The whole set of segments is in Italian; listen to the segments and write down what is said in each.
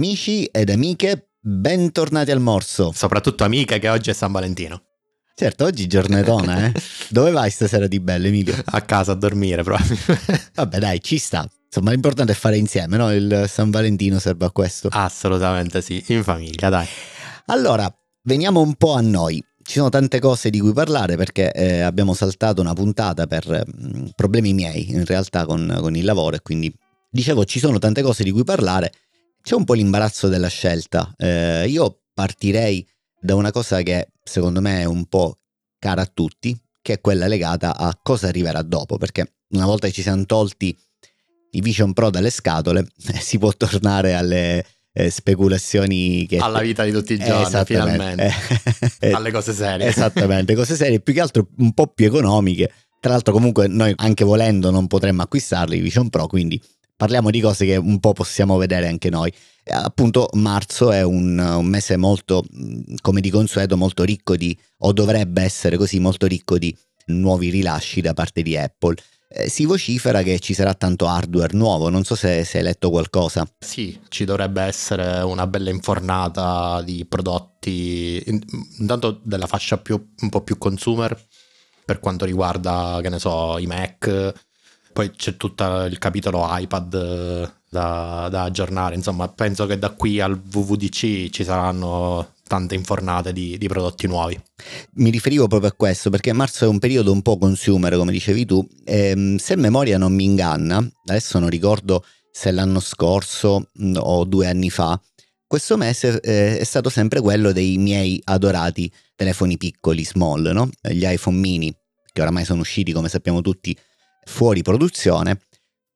Amici ed amiche, bentornati al morso. Soprattutto amiche che oggi è San Valentino. Certo, oggi giornetona, eh? Dove vai stasera di bello, Emilio? A casa a dormire, proprio. Vabbè, dai, ci sta. Insomma, l'importante è fare insieme, no? Il San Valentino serve a questo. Assolutamente sì, in famiglia, dai. Allora, veniamo un po' a noi. Ci sono tante cose di cui parlare perché eh, abbiamo saltato una puntata per mh, mm, problemi miei, in realtà, con, con il lavoro e quindi, dicevo, ci sono tante cose di cui parlare c'è un po' l'imbarazzo della scelta. Eh, io partirei da una cosa che secondo me è un po' cara a tutti, che è quella legata a cosa arriverà dopo, perché una volta che ci siamo tolti i Vision Pro dalle scatole, si può tornare alle eh, speculazioni che... Alla vita di tutti i giorni, finalmente. Eh, alle cose serie. Esattamente, cose serie, più che altro un po' più economiche. Tra l'altro comunque noi anche volendo non potremmo acquistarli i Vision Pro, quindi parliamo di cose che un po' possiamo vedere anche noi. Appunto, marzo è un, un, mese molto, come di consueto, molto ricco di, o dovrebbe essere così, molto ricco di nuovi rilasci da parte di Apple. Eh, si vocifera che ci sarà tanto hardware nuovo, non so se, se hai letto qualcosa. Sì, ci dovrebbe essere una bella infornata di prodotti, intanto della fascia più, un po' più consumer, per quanto riguarda, che ne so, i Mac, poi c'è tutto il capitolo iPad eh, da, da, aggiornare, insomma penso che da qui al VVDC ci saranno tante infornate di, di, prodotti nuovi. Mi riferivo proprio a questo perché marzo è un periodo un po' consumer come dicevi tu, e, ehm, se memoria non mi inganna, adesso non ricordo se l'anno scorso mm, o due anni fa, questo mese eh, è stato sempre quello dei miei adorati telefoni piccoli, small, no? gli iPhone mini, che oramai sono usciti come sappiamo tutti fuori produzione,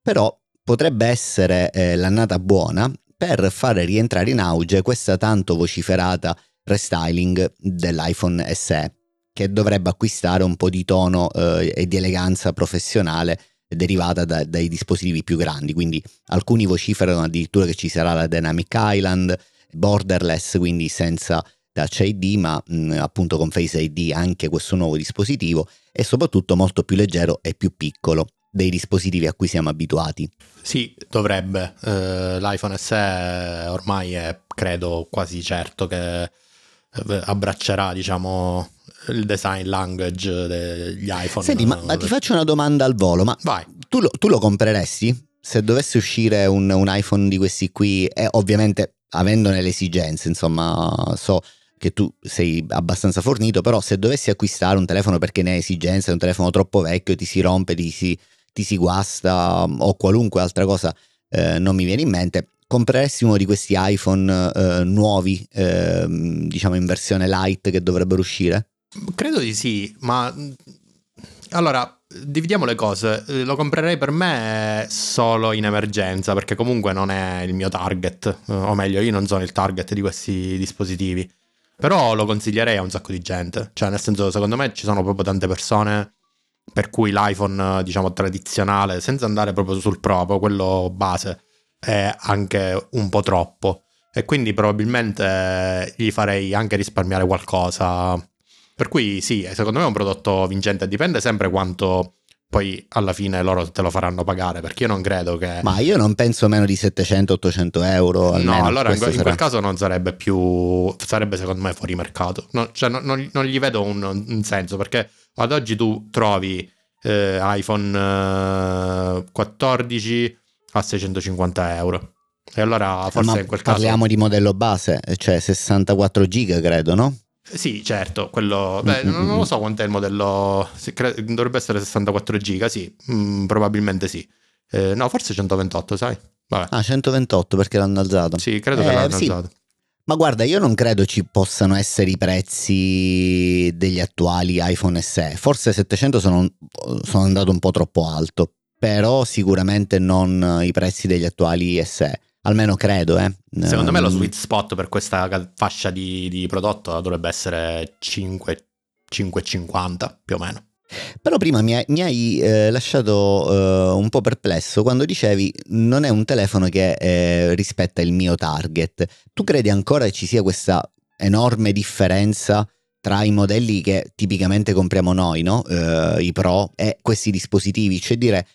però potrebbe essere eh, l'annata buona per fare rientrare in auge questa tanto vociferata restyling dell'iPhone SE, che dovrebbe acquistare un po' di tono eh, e di eleganza professionale derivata da, dai dispositivi più grandi, quindi alcuni vociferano addirittura che ci sarà la Dynamic Island, borderless, quindi senza Touch ID, ma mh, appunto con Face ID anche questo nuovo dispositivo e soprattutto molto più leggero e più piccolo dei dispositivi a cui siamo abituati. Sì, dovrebbe. Uh, L'iPhone SE ormai è, credo, quasi certo che eh, abbraccerà, diciamo, il design language degli iPhone. Senti, ma, ma ti faccio una domanda al volo, ma tu lo, tu lo, compreresti? Se dovesse uscire un, un iPhone di questi qui, e ovviamente avendone le esigenze, insomma, so che tu sei abbastanza fornito, però se dovessi acquistare un telefono perché ne hai esigenza, un telefono troppo vecchio, ti si rompe, ti si, ti si guasta o qualunque altra cosa eh, non mi viene in mente, compreresti uno di questi iPhone eh, nuovi, eh, diciamo in versione light che dovrebbero uscire? Credo di sì, ma allora dividiamo le cose. Lo comprerei per me solo in emergenza, perché comunque non è il mio target, o meglio, io non sono il target di questi dispositivi. Però lo consiglierei a un sacco di gente. Cioè, nel senso, secondo me ci sono proprio tante persone per cui l'iPhone, diciamo, tradizionale, senza andare proprio sul Pro, quello base, è anche un po' troppo. E quindi probabilmente gli farei anche risparmiare qualcosa. Per cui sì, secondo me è un prodotto vincente. Dipende sempre quanto poi alla fine loro te lo faranno pagare perché io non credo che ma io non penso meno di 700-800 euro no allora in, in, quel caso non sarebbe più sarebbe secondo me fuori mercato. No, cioè non, non, non, gli vedo un, un, senso perché ad oggi tu trovi eh, iPhone eh, 14 a 650 euro. E allora forse ma in quel caso parliamo di modello base cioè 64 giga credo no? Sì, certo, quello... Beh, non lo so quant'è il modello... Dovrebbe essere 64 giga, sì, mm, probabilmente sì. Eh, no, forse 128, sai? Vabbè. Ah, 128 perché l'hanno alzato. Sì, credo eh, che l'hanno sì. alzato. Ma guarda, io non credo ci possano essere i prezzi degli attuali iPhone SE. Forse 700 sono, sono andato un po' troppo alto, però sicuramente non i prezzi degli attuali SE. Almeno credo, eh. Secondo me lo ehm, sweet spot per questa fascia di, di prodotto dovrebbe essere 5, 5,50 più o meno. Però prima mi hai, mi hai eh, lasciato eh, un po' perplesso quando dicevi non è un telefono che eh, rispetta il mio target. Tu credi ancora che ci sia questa enorme differenza tra i modelli che tipicamente compriamo noi, no? Eh, i Pro e questi dispositivi? Cioè dire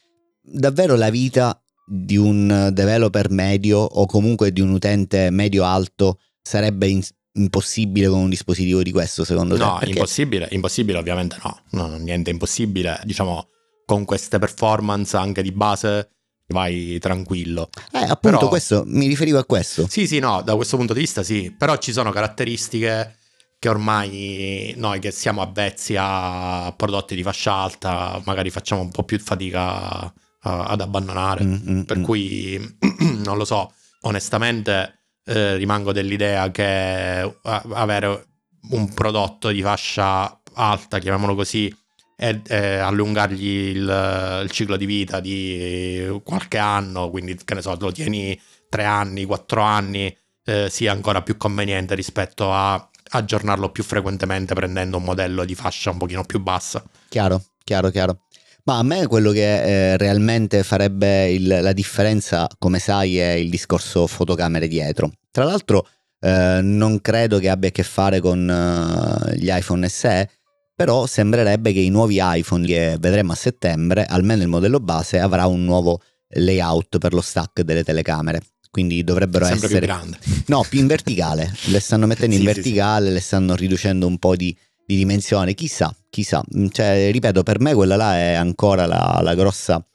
davvero la vita di un developer medio o comunque di un utente medio-alto sarebbe in- impossibile con un dispositivo di questo secondo te? No, Perché- impossibile, impossibile ovviamente no. no, niente impossibile. Diciamo, con queste performance anche di base vai tranquillo. Eh, appunto, Però- questo, mi riferivo a questo. Sì, sì, no, da questo punto di vista sì, però ci sono caratteristiche che ormai noi che siamo avvezzi a prodotti di fascia alta magari facciamo un po' più fatica ad abbandonare. Mm, mm, Per mm. cui non lo so, onestamente eh, rimango dell'idea che avere un prodotto di fascia alta, chiamiamolo così, e, e allungargli il, il ciclo di vita di qualche anno, quindi che ne so, lo tieni tre anni, quattro anni, eh, sia ancora più conveniente rispetto a aggiornarlo più frequentemente prendendo un modello di fascia un pochino più bassa. Chiaro, chiaro, chiaro. Ma a me quello che eh, realmente farebbe il- la differenza, come sai, è il discorso fotocamere dietro. Tra l'altro, eh, non credo che abbia a che fare con eh, gli iPhone SE, però sembrerebbe che i nuovi iPhone che vedremo a settembre, almeno il modello base, avrà un nuovo layout per lo stack delle telecamere. Quindi dovrebbero Sempre più essere grande. No, più in verticale. Le stanno mettendo in Sì, sì, verticale, le stanno riducendo un po' di, di dimensione. Chissà, chissà. Mm, Cioè, ripeto, per me quella là è ancora la, la grossa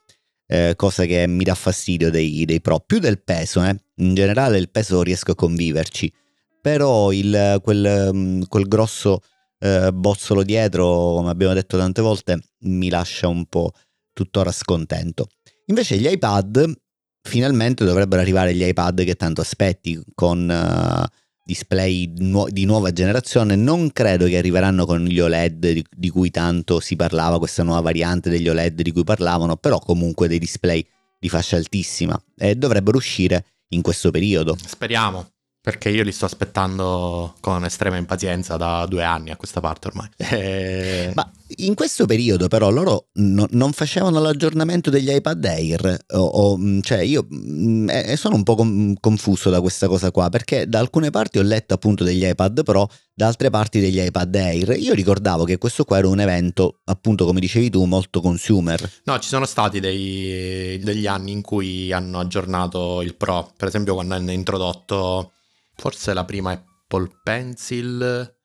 eh, cosa che mi dà fastidio dei, dei Pro. Più del peso, eh. In generale il peso riesco a conviverci. Però il, quel, mm, quel grosso eh, bozzolo dietro, come abbiamo detto tante volte, mi lascia un po' tuttora scontento. Invece gli iPad finalmente dovrebbero arrivare gli iPad che tanto aspetti con eh, display nuo- di nuova generazione. Non credo che arriveranno con gli OLED di, di cui tanto si parlava, questa nuova variante degli OLED di cui parlavano, però comunque dei display di fascia altissima e dovrebbero uscire in questo periodo. Speriamo, perché io li sto aspettando con estrema impazienza da due anni a questa parte ormai. Eh, Ma in questo periodo però loro no- non facevano l'aggiornamento degli iPad Air, o, o, mh, cioè io mh, eh, sono un po' com- confuso da questa cosa qua, perché da alcune parti ho letto appunto degli iPad Pro, da altre parti degli iPad Air. Io ricordavo che questo qua era un evento, appunto come dicevi tu, molto consumer. No, ci sono stati dei- degli anni in cui hanno aggiornato il Pro, per esempio quando hanno introdotto forse la prima Apple Pencil,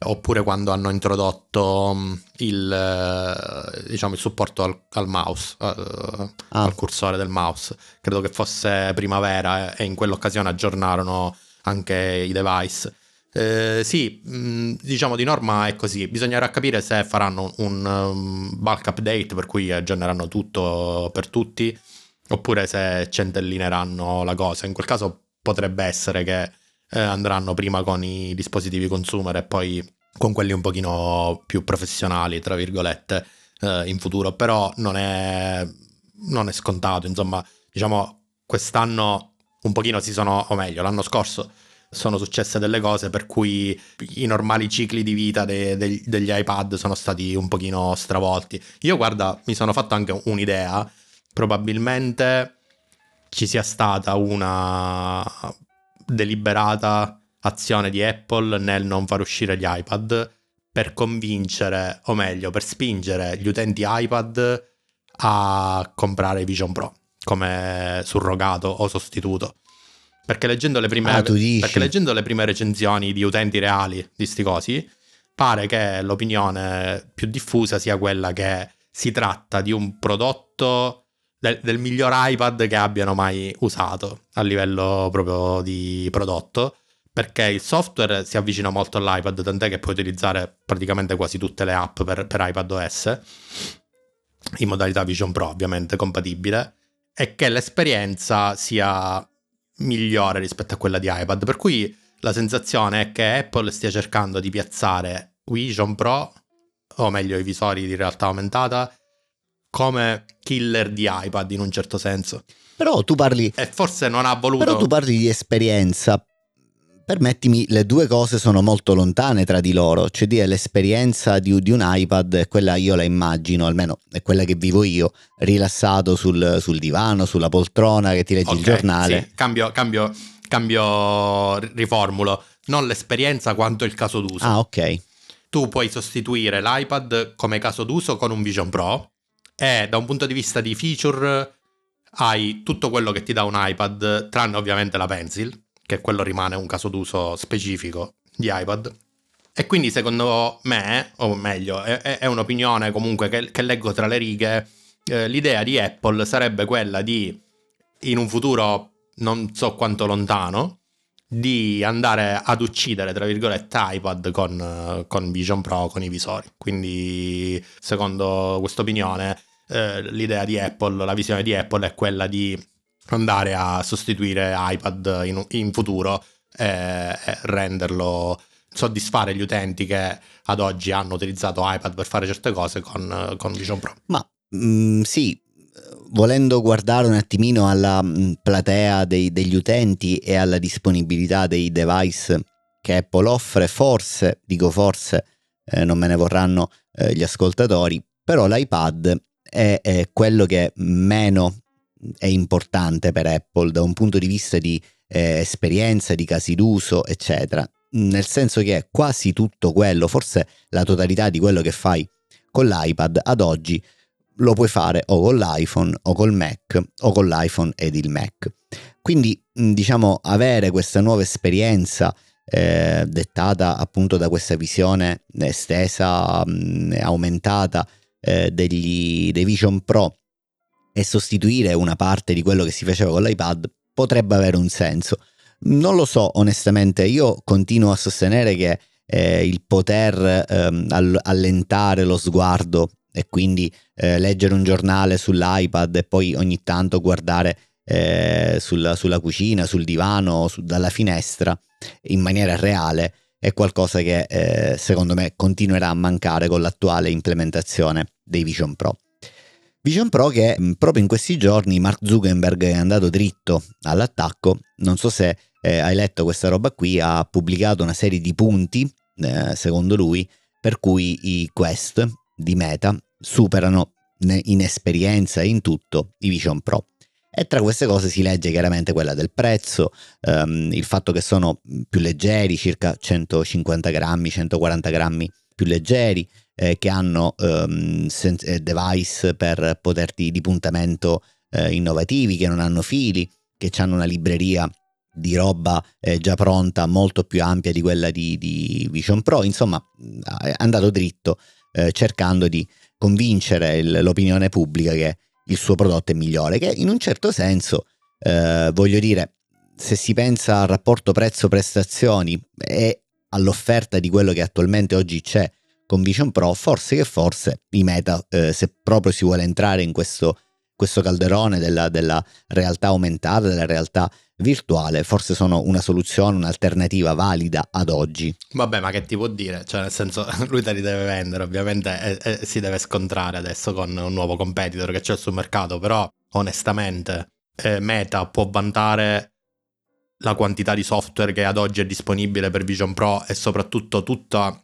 oppure quando hanno introdotto mh, il, eh, diciamo, il supporto al, al mouse, eh, Ah. al cursore del mouse. Credo che fosse primavera eh, e in quell'occasione aggiornarono anche i device. Eh, sì, mh, diciamo di norma è così. Bisognerà capire se faranno un um, bulk update per cui aggiorneranno tutto per tutti oppure se centellineranno la cosa. In quel caso potrebbe essere che eh, andranno prima con i dispositivi consumer e poi con quelli un pochino più professionali, tra virgolette, eh, in futuro. Però non è, non è scontato, insomma, diciamo quest'anno un pochino si sono, o meglio, l'anno scorso sono successe delle cose per cui i normali cicli di vita de- de- degli iPad sono stati un pochino stravolti. Io guarda, mi sono fatto anche un'idea, probabilmente ci sia stata una deliberata azione di Apple nel non far uscire gli iPad per convincere, o meglio, per spingere gli utenti iPad a comprare Vision Pro come surrogato o sostituto. Perché leggendo le prime, Ah, perché leggendo le prime recensioni di utenti reali di sti cosi, pare che l'opinione più diffusa sia quella che si tratta di un prodotto del, del miglior iPad che abbiano mai usato a livello proprio di prodotto perché il software si avvicina molto all'iPad tant'è che puoi utilizzare praticamente quasi tutte le app per, per iPad OS in modalità Vision Pro ovviamente compatibile e che l'esperienza sia migliore rispetto a quella di iPad. Per cui la sensazione è che Apple stia cercando di piazzare Vision Pro o meglio i visori di realtà aumentata come killer di iPad in un certo senso. Però tu parli, E forse non ha voluto. però tu parli di esperienza. Permettimi, le due cose sono molto lontane tra di loro, cioè dire l'esperienza di, di un iPad è quella io la immagino, almeno è quella che vivo io, rilassato sul, sul divano, sulla poltrona che ti leggi il Ok, giornale. sì, cambio, cambio, cambio, riformulo. Non l'esperienza quanto il caso d'uso. Ah, ok. Tu puoi sostituire l'iPad come caso d'uso con un Vision Pro e da un punto di vista di feature hai tutto quello che ti dà un iPad, tranne ovviamente la Pencil, che quello rimane un caso d'uso specifico di iPad. E quindi secondo me, o meglio, è, è un'opinione comunque che, che, leggo tra le righe, eh, l'idea di Apple sarebbe quella di, in un futuro non so quanto lontano, di andare ad uccidere, tra virgolette, iPad con, con Vision Pro, con i visori. Quindi, secondo questa opinione, eh, l'idea di Apple, la visione di Apple è quella di andare a sostituire iPad in, in futuro e, renderlo soddisfare gli utenti che ad oggi hanno utilizzato iPad per fare certe cose con, con Vision Pro. Ma mh, mm, sì, volendo guardare un attimino alla mm, platea dei, degli utenti e alla disponibilità dei device che Apple offre, forse, dico forse, eh, non me ne vorranno eh, gli ascoltatori, però l'iPad è, è, quello che meno è importante per Apple da un punto di vista di eh, esperienza, di casi d'uso, eccetera. Nel senso che quasi tutto quello, forse la totalità di quello che fai con l'iPad ad oggi lo puoi fare o con l'iPhone o col Mac o con l'iPhone ed il Mac. Quindi diciamo avere questa nuova esperienza eh, dettata appunto da questa visione estesa, mh, aumentata eh, degli, dei Vision Pro e sostituire una parte di quello che si faceva con l'iPad potrebbe avere un senso. Non lo so onestamente, io continuo a sostenere che eh, il poter ehm, allentare lo sguardo e quindi eh, leggere un giornale sull'iPad e poi ogni tanto guardare eh, sulla, sulla, cucina, sul divano, su, dalla finestra in maniera reale è qualcosa che eh, secondo me continuerà a mancare con l'attuale implementazione dei Vision Pro. Vision Pro che proprio in questi giorni Mark Zuckerberg è andato dritto all'attacco, non so se eh, hai letto questa roba qui, ha pubblicato una serie di punti, eh, secondo lui, per cui i Quest di Meta superano in esperienza e in tutto i Vision Pro. E tra queste cose si legge chiaramente quella del prezzo, ehm, il fatto che sono più leggeri, circa 150 grammi, 140 grammi più leggeri, eh, che hanno ehm, eh, device per poterti di puntamento eh, innovativi, che non hanno fili, che hanno una libreria di roba eh, già pronta molto più ampia di quella di, di Vision Pro, insomma è andato dritto eh, cercando di convincere l'opinione pubblica che il suo prodotto è migliore, che in un certo senso, eh, voglio dire, se si pensa al rapporto prezzo-prestazioni e all'offerta di quello che attualmente oggi c'è con Vision Pro, forse che forse i meta, eh, se proprio si vuole entrare in questo questo calderone della, della realtà aumentata, della realtà virtuale, forse sono una soluzione, un'alternativa valida ad oggi. Vabbè, ma che ti può dire? Cioè, nel senso, lui te li deve vendere, ovviamente, e, e si deve scontrare adesso con un nuovo competitor che c'è sul mercato, però onestamente eh, Meta può vantare la quantità di software che ad oggi è disponibile per Vision Pro e soprattutto tutta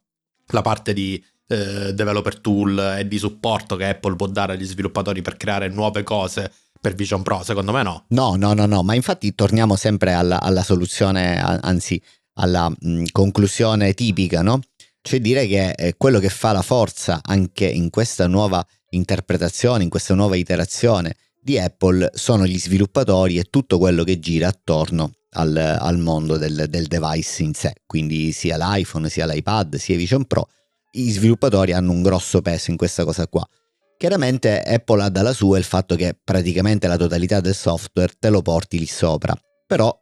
la parte di eh, developer tool e di supporto che Apple può dare agli sviluppatori per creare nuove cose per Vision Pro, secondo me no. No, no, no, no, ma infatti torniamo sempre alla, alla soluzione, anzi alla mh, conclusione tipica, no? Cioè dire che eh, quello che fa la forza anche in questa nuova interpretazione, in questa nuova iterazione di Apple sono gli sviluppatori e tutto quello che gira attorno al, al mondo del, del, device in sé, quindi sia l'iPhone, sia l'iPad, sia Vision Pro i sviluppatori hanno un grosso peso in questa cosa qua. Chiaramente Apple ha dalla sua il fatto che praticamente la totalità del software te lo porti lì sopra, però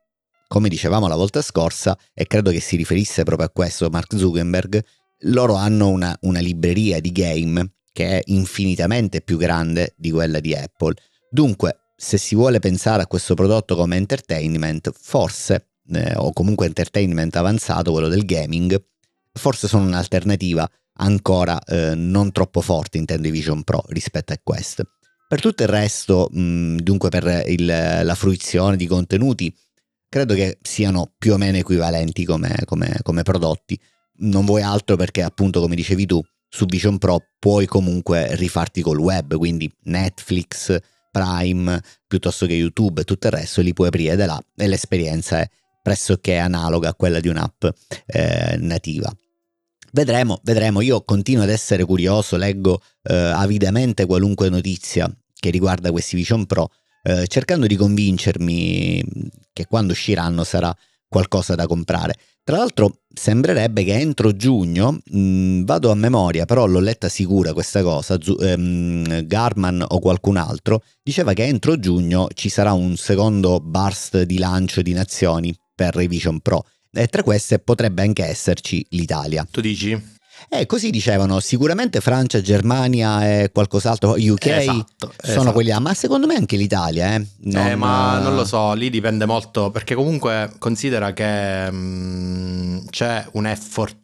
come dicevamo la volta scorsa, e credo che si riferisse proprio a questo Mark Zuckerberg, loro hanno una, una libreria di game che è infinitamente più grande di quella di Apple. Dunque, se si vuole pensare a questo prodotto come entertainment, forse, eh, o comunque entertainment avanzato, quello del gaming, forse sono un'alternativa ancora eh, non troppo forte intendo i Vision Pro rispetto a questo. Per tutto il resto, mh, dunque per il, la fruizione di contenuti, credo che siano più o meno equivalenti come, come, come prodotti. Non vuoi altro perché appunto come dicevi tu, su Vision Pro puoi comunque rifarti col web, quindi Netflix, Prime, piuttosto che YouTube e tutto il resto li puoi aprire da là e l'esperienza è pressoché analoga a quella di un'app eh, nativa. Vedremo, vedremo. Io continuo ad essere curioso, leggo eh, avidamente qualunque notizia che riguarda questi Vision Pro. eh, cercando di convincermi che quando usciranno sarà qualcosa da comprare. Tra l'altro sembrerebbe che entro giugno, mh, vado a memoria, però l'ho letta sicura questa cosa, zu, ehm, Garman o qualcun altro, diceva che entro giugno ci sarà un secondo burst di lancio di nazioni per Revision Pro e tra queste potrebbe anche esserci l'Italia. Tu dici? Eh, così dicevano, sicuramente Francia, Germania e qualcos'altro, UK esatto, sono esatto. quelli là, ma secondo me anche l'Italia. Eh? Non, eh, ma non lo so, lì dipende molto, perché comunque considera che mh, mm, c'è un effort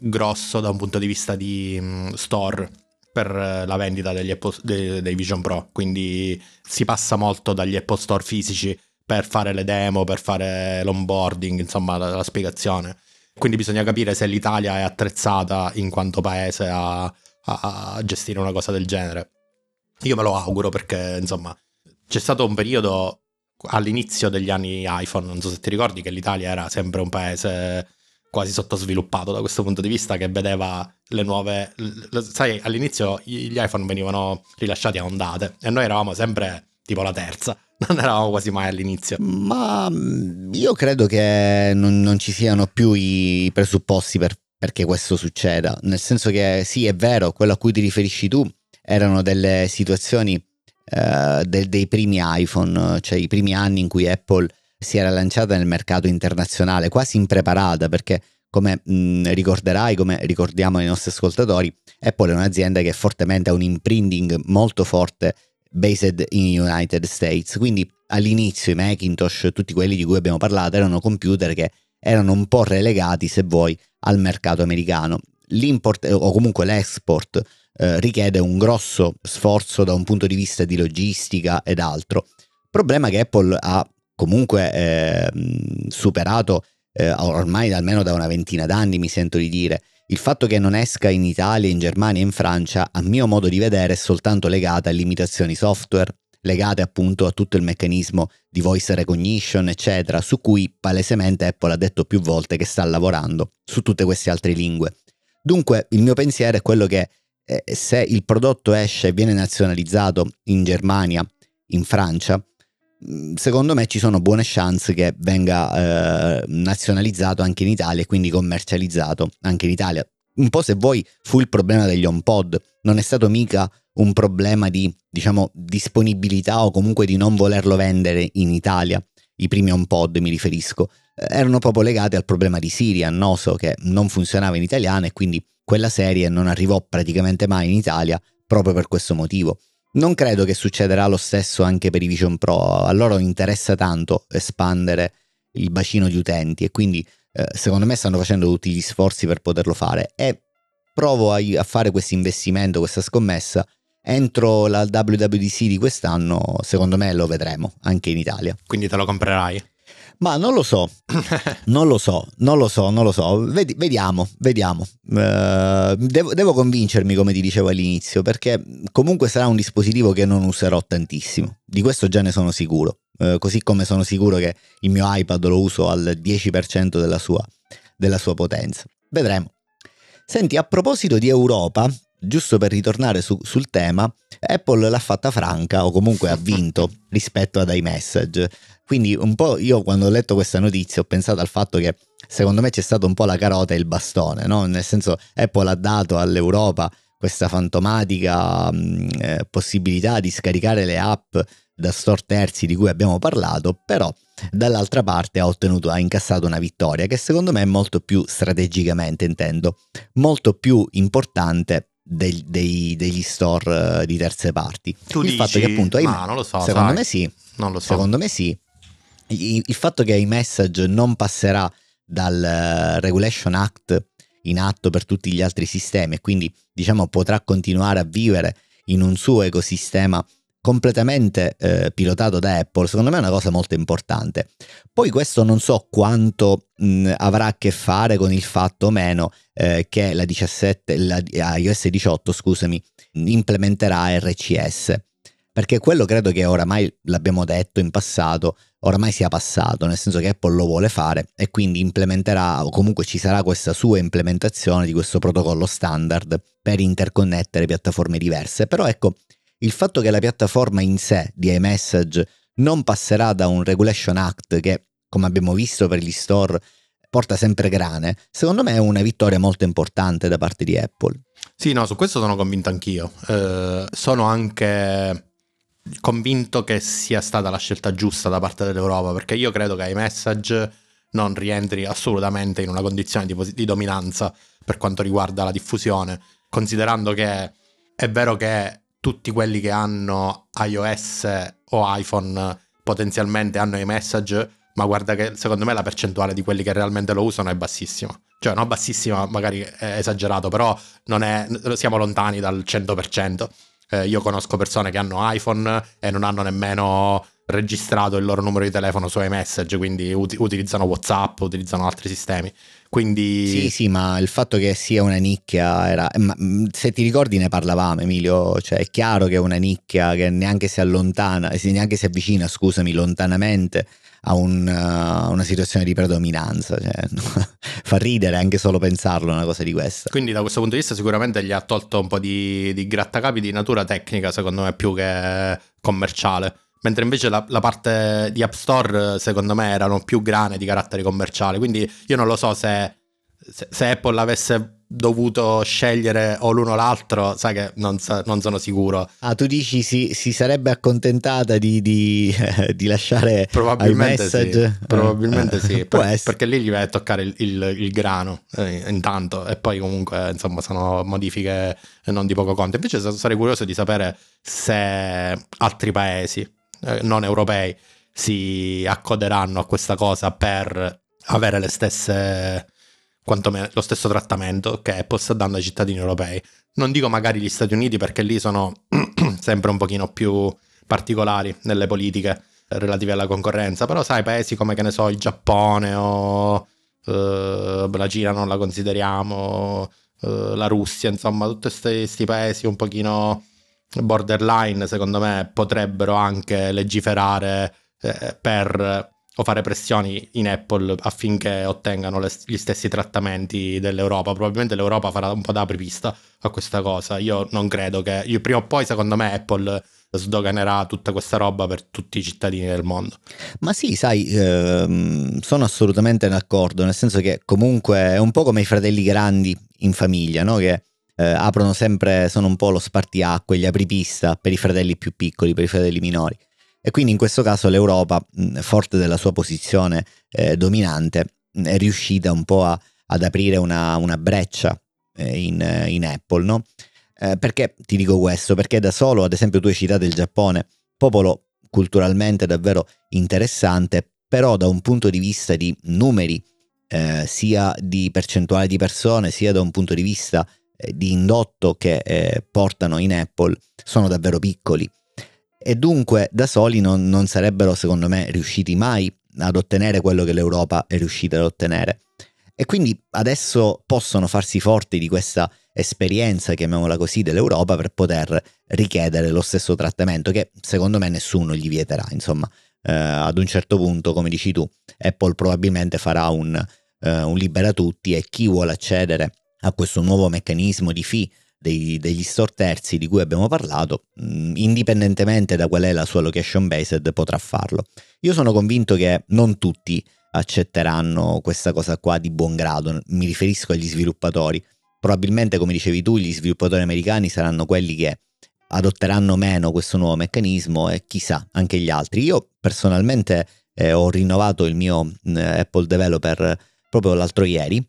grosso da un punto di vista di mh, mm, store per la vendita degli Apple, dei, dei Vision Pro, quindi si passa molto dagli Apple Store fisici per fare le demo, per fare l'onboarding, insomma la, la spiegazione. Quindi bisogna capire se l'Italia è attrezzata in quanto paese a, a, gestire una cosa del genere. Io me lo auguro perché, insomma, c'è stato un periodo all'inizio degli anni iPhone, non so se ti ricordi, che l'Italia era sempre un paese quasi sottosviluppato da questo punto di vista, che vedeva le nuove... Le, sai, all'inizio gli iPhone venivano rilasciati a ondate e noi eravamo sempre tipo la terza. Non eravamo quasi mai all'inizio. Ma mm, io credo che non, non ci siano più i presupposti per, perché questo succeda. Nel senso che sì, è vero, quello a cui ti riferisci tu erano delle situazioni eh, del, dei primi iPhone, cioè i primi anni in cui Apple si era lanciata nel mercato internazionale, quasi impreparata, perché come mh, mm, ricorderai, come ricordiamo ai nostri ascoltatori, Apple è un'azienda che fortemente ha un imprinting molto forte based in United States. Quindi all'inizio i Macintosh, tutti quelli di cui abbiamo parlato, erano computer che erano un po' relegati, se vuoi, al mercato americano. L'import o comunque l'export eh, richiede un grosso sforzo da un punto di vista di logistica ed altro. Problema che Apple ha comunque eh, superato eh, ormai almeno da una ventina d'anni, mi sento di dire. Il fatto che non esca in Italia, in Germania e in Francia, a mio modo di vedere, è soltanto legata a limitazioni software, legate appunto a tutto il meccanismo di voice recognition, eccetera, su cui palesemente Apple ha detto più volte che sta lavorando su tutte queste altre lingue. Dunque, il mio pensiero è quello che eh, se il prodotto esce e viene nazionalizzato in Germania, in Francia, secondo me ci sono buone chance che venga eh, nazionalizzato anche in Italia e quindi commercializzato anche in Italia. Un po' se vuoi fu il problema degli HomePod, non è stato mica un problema di, diciamo, disponibilità o comunque di non volerlo vendere in Italia. I primi HomePod mi riferisco, eh, erano proprio legati al problema di Siri, annoso, che non funzionava in italiano e quindi quella serie non arrivò praticamente mai in Italia proprio per questo motivo. Non credo che succederà lo stesso anche per i Vision Pro, a loro interessa tanto espandere il bacino di utenti e quindi eh, secondo me stanno facendo tutti gli sforzi per poterlo fare e provo a, a fare questo investimento, questa scommessa entro la WWDC di quest'anno, secondo me lo vedremo anche in Italia. Quindi te lo comprerai? Ma non lo so, non lo so, non lo so, non lo so. Ved- vediamo, vediamo. Uh, devo, devo, convincermi, come ti dicevo all'inizio, perché comunque sarà un dispositivo che non userò tantissimo. Di questo già ne sono sicuro. Uh, così come sono sicuro che il mio iPad lo uso al 10% della sua, della sua potenza. Vedremo. Senti, a proposito di Europa, giusto per ritornare su, sul tema, Apple l'ha fatta franca o comunque ha vinto rispetto ad iMessage. Quindi un po' io quando ho letto questa notizia ho pensato al fatto che secondo me c'è stato un po' la carota e il bastone, no? nel senso Apple ha dato all'Europa questa fantomatica mh, eh, possibilità di scaricare le app da store terzi di cui abbiamo parlato, però dall'altra parte ha ottenuto, ha incassato una vittoria che secondo me è molto più strategicamente intendo, molto più importante dei, dei, degli store uh, di terze parti. Tu il dici, fatto che appunto hai, non lo so, secondo sai, me sì. Non lo so. Secondo me sì. Il, fatto che iMessage non passerà dal uh, Regulation Act in atto per tutti gli altri sistemi e quindi diciamo potrà continuare a vivere in un suo ecosistema completamente eh, pilotato da Apple, secondo me è una cosa molto importante. Poi questo non so quanto mh, avrà a che fare con il fatto o meno eh, che la 17, la iOS 18, scusami, implementerà RCS. Perché quello credo che oramai l'abbiamo detto in passato, oramai sia passato, nel senso che Apple lo vuole fare e quindi implementerà o comunque ci sarà questa sua implementazione di questo protocollo standard per interconnettere piattaforme diverse. Però ecco, il fatto che la piattaforma in sé di iMessage non passerà da un Regulation Act che, come abbiamo visto per gli store, porta sempre grane, secondo me è una vittoria molto importante da parte di Apple. Sì, no, su questo sono convinto anch'io. Eh, sono anche convinto che sia stata la scelta giusta da parte dell'Europa, perché io credo che iMessage non rientri assolutamente in una condizione di, di dominanza per quanto riguarda la diffusione, considerando che è vero che tutti quelli che hanno iOS o iPhone potenzialmente hanno iMessage, ma guarda che secondo me la percentuale di quelli che realmente lo usano è bassissima. Cioè, non bassissima, magari è esagerato, però è, siamo lontani dal 100%. Eh, io conosco persone che hanno iPhone e non hanno nemmeno registrato il loro numero di telefono su iMessage, quindi ut- utilizzano WhatsApp, utilizzano altri sistemi. Quindi... Sì, sì, ma il fatto che sia una nicchia era... Eh, ma, mm, se ti ricordi ne parlavamo, Emilio, cioè è chiaro che è una nicchia che neanche si allontana, neanche si avvicina, scusami, lontanamente a un, uh, una situazione di predominanza. Cioè, fa ridere anche solo pensarlo una cosa di questa. Quindi da questo punto di vista sicuramente gli ha tolto un po' di, di grattacapi di natura tecnica, secondo me, più che commerciale. Mentre invece la, la, parte di App Store, secondo me, erano più grane di carattere commerciale. Quindi io non lo so se, se, se Apple avesse dovuto scegliere o l'uno o l'altro, sai che non, non sono sicuro. Ah, tu dici si, si sarebbe accontentata di, di, di lasciare probabilmente message? Sì, probabilmente sì, per, perché lì gli vai a toccare il, il, il grano eh, intanto e poi comunque insomma sono modifiche non di poco conto. Invece sarei curioso di sapere se altri paesi eh, non europei si accoderanno a questa cosa per avere le stesse quantomeno lo stesso trattamento che Apple sta dando ai cittadini europei. Non dico magari gli Stati Uniti perché lì sono sempre un pochino più particolari nelle politiche relative alla concorrenza, però sai, paesi come che ne so, il Giappone o uh, la Cina non la consideriamo, uh, la Russia, insomma, tutti questi paesi un pochino borderline, secondo me, potrebbero anche legiferare eh, per o fare pressioni in Apple affinché ottengano le, gli stessi trattamenti dell'Europa. Probabilmente l'Europa farà un po' da apripista a questa cosa. Io non credo che. Io, prima o poi, secondo me, Apple sdoganerà tutta questa roba per tutti i cittadini del mondo. Ma sì, sai, ehm, sono assolutamente d'accordo, nel senso che comunque è un po' come i fratelli grandi in famiglia, no? Che eh, aprono sempre, sono un po' lo spartiacque, gli apripista per i fratelli più piccoli, per i fratelli minori. E quindi in questo caso l'Europa, forte della sua posizione eh, dominante, è riuscita un po' a, ad aprire una, una breccia eh, in, in, Apple, no? Eh, perché ti dico questo? Perché da solo, ad esempio, tu hai citato il Giappone, popolo culturalmente davvero interessante, però da un punto di vista di numeri, eh, sia di percentuale di persone, sia da un punto di vista eh, di indotto che eh, portano in Apple, sono davvero piccoli e dunque da soli non, non sarebbero secondo me riusciti mai ad ottenere quello che l'Europa è riuscita ad ottenere. E quindi adesso possono farsi forti di questa esperienza, chiamiamola così, dell'Europa per poter richiedere lo stesso trattamento che secondo me nessuno gli vieterà. Insomma, eh, ad un certo punto, come dici tu, Apple probabilmente farà un, eh, un libera tutti e chi vuole accedere a questo nuovo meccanismo di fee dei, degli store terzi di cui abbiamo parlato, mh, indipendentemente da qual è la sua location based, potrà farlo. Io sono convinto che non tutti accetteranno questa cosa qua di buon grado, mi riferisco agli sviluppatori. Probabilmente, come dicevi tu, gli sviluppatori americani saranno quelli che adotteranno meno questo nuovo meccanismo e chissà anche gli altri. Io personalmente eh, ho rinnovato il mio eh, Apple Developer proprio l'altro ieri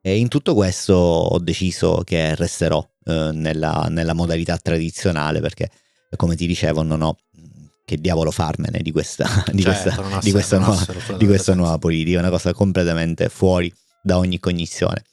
e in tutto questo ho deciso che resterò eh, nella, nella, modalità tradizionale perché come ti dicevo non ho che diavolo farmene di questa, di certo, questa, di questa, nuova, di questa nuova politica, una cosa completamente fuori da ogni cognizione.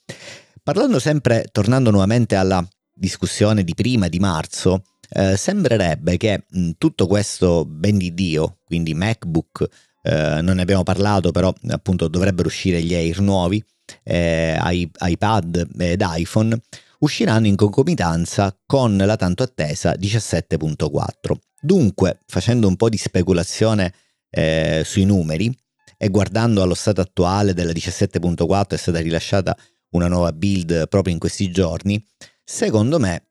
Parlando sempre, tornando nuovamente alla discussione di prima di marzo, eh, sembrerebbe che mh, tutto questo ben di Dio, quindi MacBook, eh, non ne abbiamo parlato, però appunto dovrebbero uscire gli Air nuovi, eh, iPad ed iPhone, usciranno in concomitanza con la tanto attesa 17.4. Dunque, facendo un po' di speculazione eh, sui numeri e guardando allo stato attuale della 17.4 è stata rilasciata una nuova build proprio in questi giorni, secondo me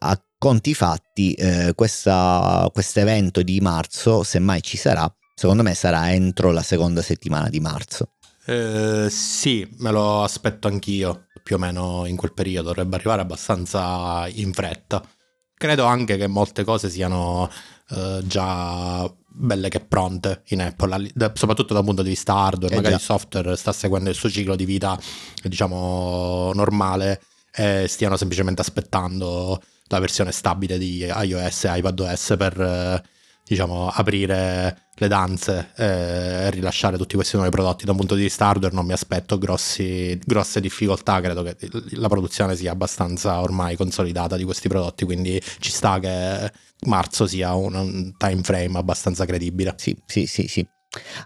a conti fatti, eh, questo evento di marzo, se mai ci sarà, secondo me sarà entro la seconda settimana di marzo. Eh, sì, me lo aspetto anch'io, più o meno in quel periodo, dovrebbe arrivare abbastanza in fretta. Credo anche che molte cose siano eh, già belle che pronte in Apple, soprattutto dal punto di vista hardware, eh magari già. il software sta seguendo il suo ciclo di vita, diciamo, normale e stiano semplicemente aspettando la versione stabile di iOS e iPadOS per eh, diciamo, aprire le danze e rilasciare tutti questi nuovi prodotti. Da un punto di vista hardware non mi aspetto grossi, grosse difficoltà. Credo che la produzione sia abbastanza ormai consolidata di questi prodotti quindi ci sta che marzo sia un time frame abbastanza credibile. Sì sì sì sì.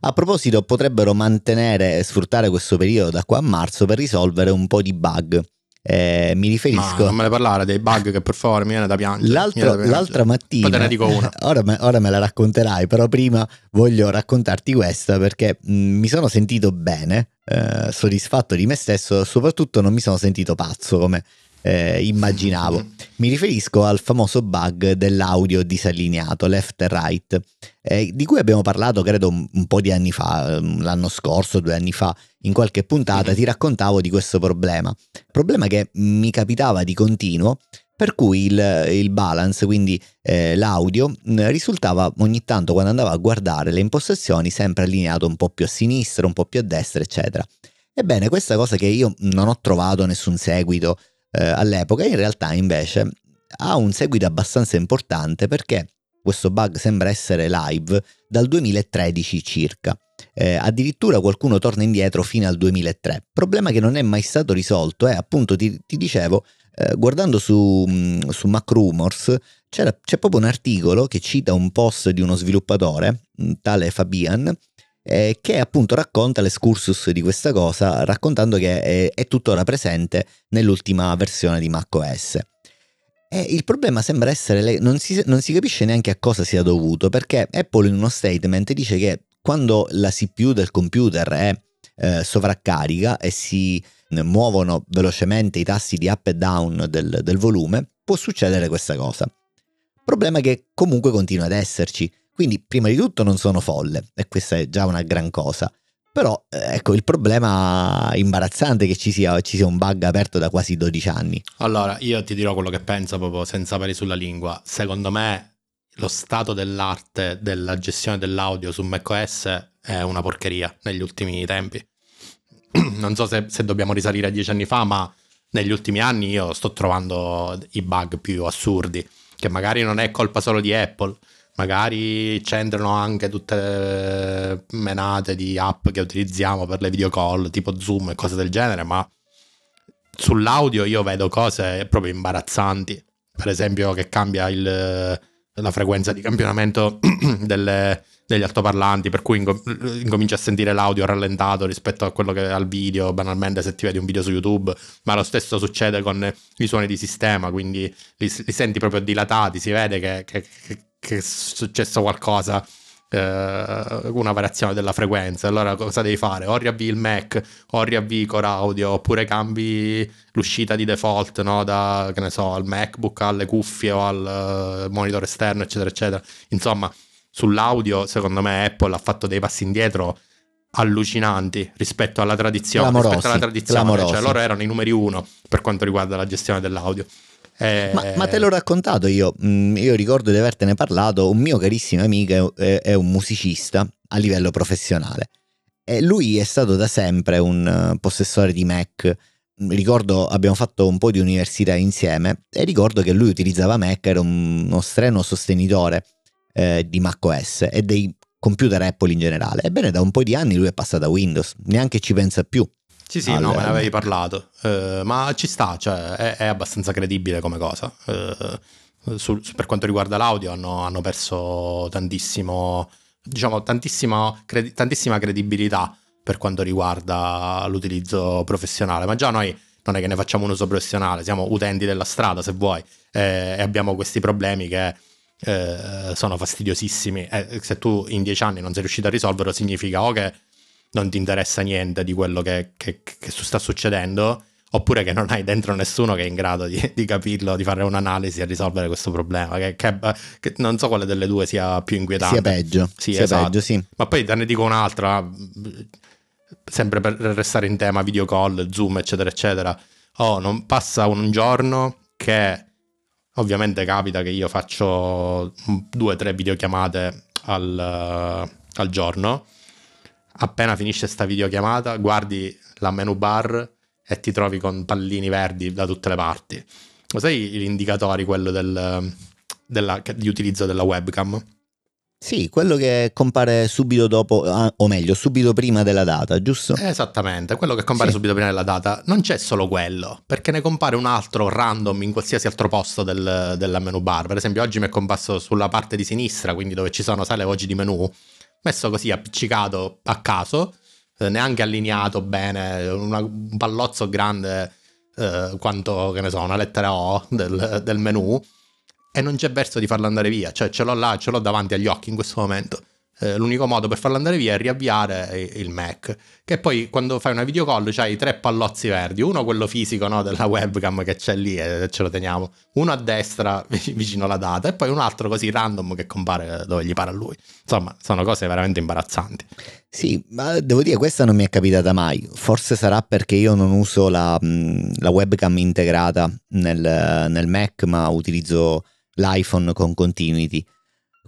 A proposito, potrebbero mantenere e sfruttare questo periodo da qua a marzo per risolvere un po' di bug eh, mi riferisco. Ma non me ne parlare dei bug che per favore mi viene da piangere. L'altro, da. L'altra mattina. Poi te ne dico una. Ora me, ora me, la racconterai, però prima voglio raccontarti questa perché mh, mi sono sentito bene, eh, soddisfatto di me stesso, soprattutto non mi sono sentito pazzo come eh, immaginavo. Mi riferisco al famoso bug dell'audio disallineato, left e right, eh, di cui abbiamo parlato credo un, un, po' di anni fa, ehm, l'anno scorso, due anni fa, in qualche puntata ti raccontavo di questo problema. Problema che mi capitava di continuo, per cui il, il balance, quindi eh, l'audio, risultava ogni tanto quando andavo a guardare le impostazioni sempre allineato un po' più a sinistra, un po' più a destra, eccetera. Ebbene, questa cosa che io non ho trovato nessun seguito eh, all'epoca, in realtà invece ha un seguito abbastanza importante perché questo bug sembra essere live dal 2013 circa. Eh, addirittura qualcuno torna indietro fino al 2003. Problema che non è mai stato risolto e appunto ti, ti dicevo, eh, guardando su, mm, su Mac Rumors c'è proprio un articolo che cita un post di uno sviluppatore, tale Fabian, eh, che appunto racconta l'escursus di questa cosa, raccontando che è, è tuttora presente nell'ultima versione di macOS. E il problema sembra essere, non si, non si capisce neanche a cosa sia dovuto, perché Apple in uno statement dice che quando la CPU del computer è eh, sovraccarica e si muovono velocemente i tassi di up e down del, del volume, può succedere questa cosa. Problema che comunque continua ad esserci. Quindi, prima di tutto, non sono folle, e questa è già una gran cosa. Però, eh, ecco, il problema imbarazzante che ci sia, ci sia, un bug aperto da quasi 12 anni. Allora, io ti dirò quello che penso proprio senza peli sulla lingua. Secondo me, lo stato dell'arte della gestione dell'audio su macOS è una porcheria negli ultimi tempi. non so se, se dobbiamo risalire a 10 anni fa, ma negli ultimi anni io sto trovando i bug più assurdi, che magari non è colpa solo di Apple magari c'entrano anche tutte le menate di app che utilizziamo per le video call, tipo Zoom e cose del genere, ma sull'audio io vedo cose proprio imbarazzanti. Per esempio che cambia il, la frequenza di campionamento delle, degli altoparlanti, per cui incominci a sentire l'audio rallentato rispetto a quello che è al video, banalmente se ti vedi un video su YouTube, ma lo stesso succede con i suoni di sistema, quindi li, li senti proprio dilatati, si vede che, che, che è successo qualcosa eh, una variazione della frequenza. Allora cosa devi fare? O riavvi il Mac, o riavvi Core Audio, oppure cambi l'uscita di default no? da, che ne so, al MacBook alle cuffie o al uh, monitor esterno, eccetera, eccetera. Insomma, sull'audio, secondo me, Apple ha fatto dei passi indietro allucinanti rispetto alla tradizione. Clamorosi, rispetto alla tradizione. Cioè, loro erano i numeri uno per quanto riguarda la gestione dell'audio. Eh, ma, ma, te l'ho raccontato io, mm, io ricordo di avertene parlato, un mio carissimo amico è, un musicista a livello professionale. E lui è stato da sempre un eh, possessore di Mac, ricordo abbiamo fatto un po' di università insieme e ricordo che lui utilizzava Mac, era uno streno sostenitore eh, di macOS e dei computer Apple in generale. Ebbene da un po' di anni lui è passato a Windows, neanche ci pensa più. Sì, sì, no, me ne avevi parlato, uh, ma ci sta, cioè è, è, abbastanza credibile come cosa. Uh, su, su, per quanto riguarda l'audio hanno, hanno perso tantissimo, diciamo, tantissima, credi- tantissima credibilità per quanto riguarda l'utilizzo professionale, ma già noi non è che ne facciamo un uso professionale, siamo utenti della strada se vuoi eh, e abbiamo questi problemi che eh, sono fastidiosissimi. E se tu in dieci anni non sei riuscito a risolverlo significa o che non ti interessa niente di quello che, che, che sta succedendo oppure che non hai dentro nessuno che è in grado di, di capirlo, di fare un'analisi e risolvere questo problema. Che, che, che, non so quale delle due sia più inquietante. Sia peggio. Sì, sia esatto. peggio, sì. Ma poi te ne dico un'altra, sempre per restare in tema video call, zoom, eccetera, eccetera. Oh, non passa un giorno che ovviamente capita che io faccio due o tre videochiamate al, al giorno. Appena finisce sta videochiamata, guardi la menu bar e ti trovi con pallini verdi da tutte le parti. Lo sai gli indicatori, quello del, della, di utilizzo della webcam? Sì, quello che compare subito dopo, ah, o meglio, subito prima della data, giusto? Esattamente, quello che compare sì. subito prima della data. Non c'è solo quello, perché ne compare un altro random in qualsiasi altro posto del, della menu bar. Per esempio, oggi mi è comparso sulla parte di sinistra, quindi dove ci sono, sai, le voci di menu, messo così appiccicato a caso, eh, neanche allineato bene, una, un pallozzo grande eh, quanto, che ne so, una lettera O del, del menu e non c'è verso di farlo andare via, cioè ce l'ho là, ce l'ho davanti agli occhi in questo momento. Eh, l'unico modo per farlo andare via è riavviare il Mac. Che poi quando fai una video call c'hai tre pallozzi verdi, uno quello fisico no, della webcam che c'è lì e ce lo teniamo, uno a destra vicino alla data e poi un altro così random che compare dove gli pare a lui. Insomma, sono cose veramente imbarazzanti. Sì, ma devo dire questa non mi è capitata mai. Forse sarà perché io non uso la, la webcam integrata nel, nel Mac, ma utilizzo l'iPhone con Continuity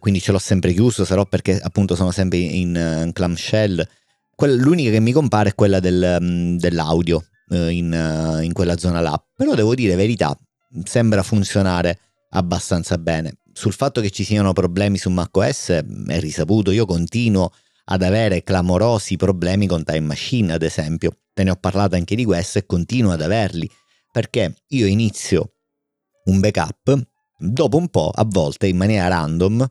quindi ce l'ho sempre chiuso, sarò perché appunto sono sempre in, in clamshell. Quella, l'unica che mi compare è quella del, mm, dell'audio uh, in, uh, in, quella zona là. Però devo dire verità, sembra funzionare abbastanza bene. Sul fatto che ci siano problemi su macOS è risaputo, io continuo ad avere clamorosi problemi con Time Machine, ad esempio. Te ne ho parlato anche di questo e continuo ad averli, perché io inizio un backup, dopo un po', a volte in maniera random,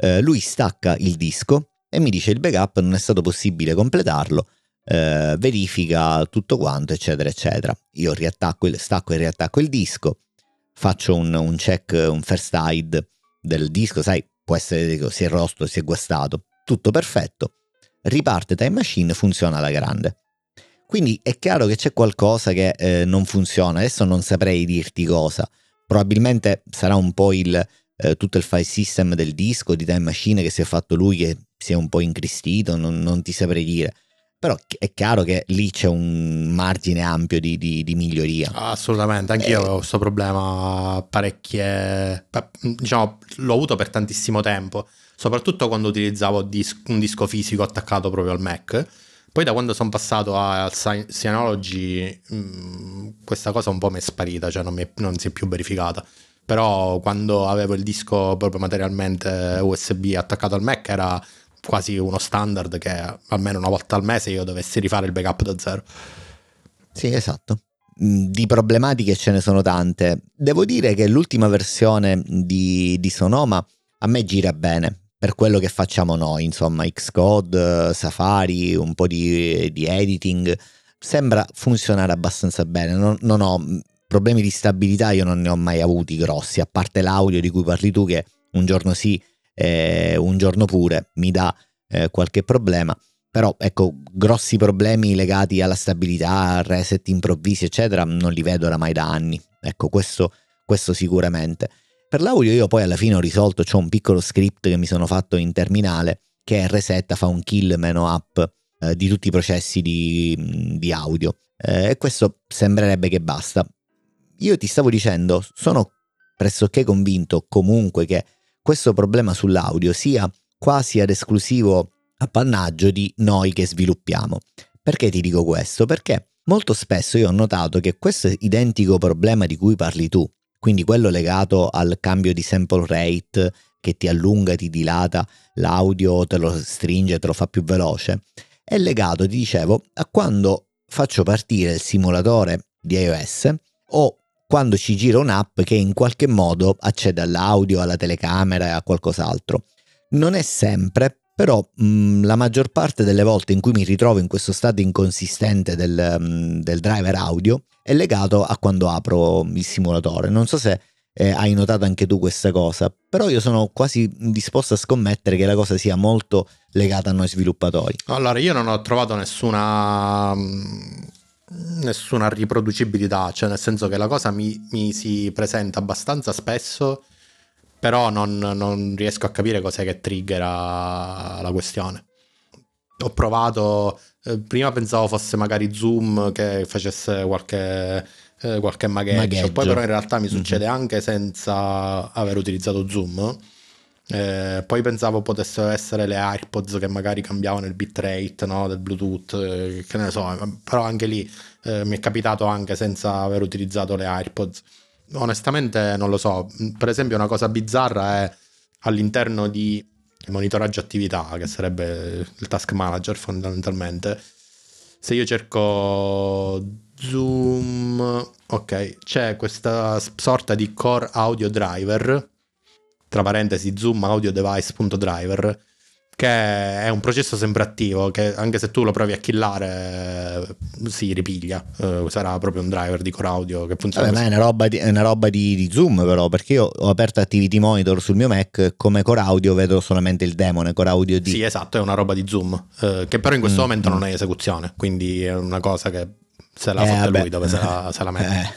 eh, lui stacca il disco e mi dice il backup non è stato possibile completarlo, eh, verifica tutto quanto, eccetera, eccetera. Io riattacco il, stacco e riattacco il disco, faccio un, un check, un first hide del disco, sai, può essere si è rosto, si è guastato, tutto perfetto. Riparte Time Machine, funziona alla grande. Quindi è chiaro che c'è qualcosa che eh, non funziona, adesso non saprei dirti cosa. Probabilmente sarà un po' il, eh, tutto il file system del disco di Time Machine che si è fatto lui che si è un po' incristito, non, non ti saprei dire. Però è chiaro che lì c'è un margine ampio di, di, di miglioria. Assolutamente, anche io eh. avevo questo problema parecchie... diciamo, l'ho avuto per tantissimo tempo, soprattutto quando utilizzavo dis- un disco fisico attaccato proprio al Mac. Poi da quando sono passato al Synology mh, mm, questa cosa un po' mi è sparita, cioè non, è, non si è più verificata però quando avevo il disco proprio materialmente USB attaccato al Mac era quasi uno standard che almeno una volta al mese io dovessi rifare il backup da zero. Sì, esatto. Mm, di problematiche ce ne sono tante. Devo dire che l'ultima versione di, di Sonoma a me gira bene per quello che facciamo noi, insomma, Xcode, Safari, un po' di, di editing. Sembra funzionare abbastanza bene. Non, non ho problemi di stabilità io non ne ho mai avuti grossi, a parte l'audio di cui parli tu che un giorno sì, eh, un giorno pure mi dà eh, qualche problema, però ecco, grossi problemi legati alla stabilità, reset improvvisi, eccetera, non li vedo oramai da anni. Ecco, questo, questo sicuramente. Per l'audio io poi alla fine ho risolto, c'ho un piccolo script che mi sono fatto in terminale che resetta, fa un kill meno up eh, di tutti i processi di, di audio. Eh, e questo sembrerebbe che basta io ti stavo dicendo, sono pressoché convinto comunque che questo problema sull'audio sia quasi ad esclusivo appannaggio di noi che sviluppiamo. Perché ti dico questo? Perché molto spesso io ho notato che questo identico problema di cui parli tu, quindi quello legato al cambio di sample rate che ti allunga, ti dilata l'audio, te lo stringe, te lo fa più veloce, è legato, ti dicevo, a quando faccio partire il simulatore di iOS o quando ci gira un'app che in qualche modo accede all'audio, alla telecamera e a qualcos'altro. Non è sempre, però mh, mm, la maggior parte delle volte in cui mi ritrovo in questo stato inconsistente del, mh, mm, del driver audio è legato a quando apro il simulatore. Non so se eh, hai notato anche tu questa cosa, però io sono quasi disposto a scommettere che la cosa sia molto legata a noi sviluppatori. Allora, io non ho trovato nessuna mm, nessuna riproducibilità, cioè nel senso che la cosa mi, mi si presenta abbastanza spesso, però non, non, riesco a capire cos'è che triggera la questione. Ho provato, eh, prima pensavo fosse magari Zoom che facesse qualche, eh, qualche magheggio, magheggio, poi però in realtà mi mhm. succede mm-hmm. anche senza aver utilizzato Zoom. Eh, poi pensavo potessero essere le AirPods che magari cambiavano il bitrate no, del Bluetooth, eh, che ne so, però anche lì eh, mi è capitato anche senza aver utilizzato le AirPods. Onestamente non lo so, per esempio una cosa bizzarra è all'interno di monitoraggio attività, che sarebbe il task manager fondamentalmente, se io cerco Zoom, ok, c'è questa sorta di core audio driver tra parentesi zoom audio device.driver che è un processo sempre attivo che anche se tu lo provi a killare si ripiglia uh, sarà proprio un driver di core audio che funziona Vabbè, ma è una roba, di, è una roba di, di, zoom però perché io ho aperto activity monitor sul mio mac come core audio vedo solamente il demone core audio di sì esatto è una roba di zoom uh, che però in questo mm, momento mm. non è esecuzione quindi è una cosa che se la eh, fotte lui dove se la, se la mette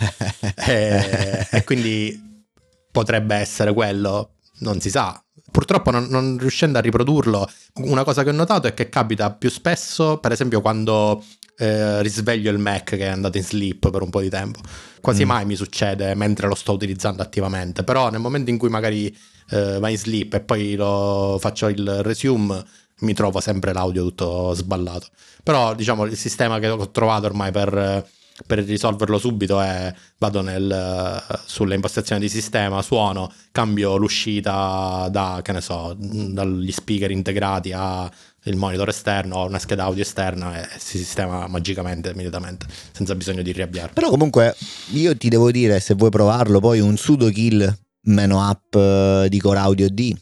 e, eh. e quindi potrebbe essere quello non si sa. Purtroppo non, non, riuscendo a riprodurlo, una cosa che ho notato è che capita più spesso, per esempio quando eh, risveglio il Mac che è andato in sleep per un po' di tempo. Quasi mm. mai mi succede mentre lo sto utilizzando attivamente, però nel momento in cui magari eh, va in sleep e poi lo faccio il resume, mi trovo sempre l'audio tutto sballato. Però diciamo il sistema che ho trovato ormai per per risolverlo subito è vado nel, sulle impostazioni di sistema, suono, cambio l'uscita da, che ne so, dagli speaker integrati al monitor esterno o una scheda audio esterna e si sistema magicamente, immediatamente, senza bisogno di riavviare. Però comunque io ti devo dire, se vuoi provarlo, poi un sudo kill meno app eh, di Core Audio D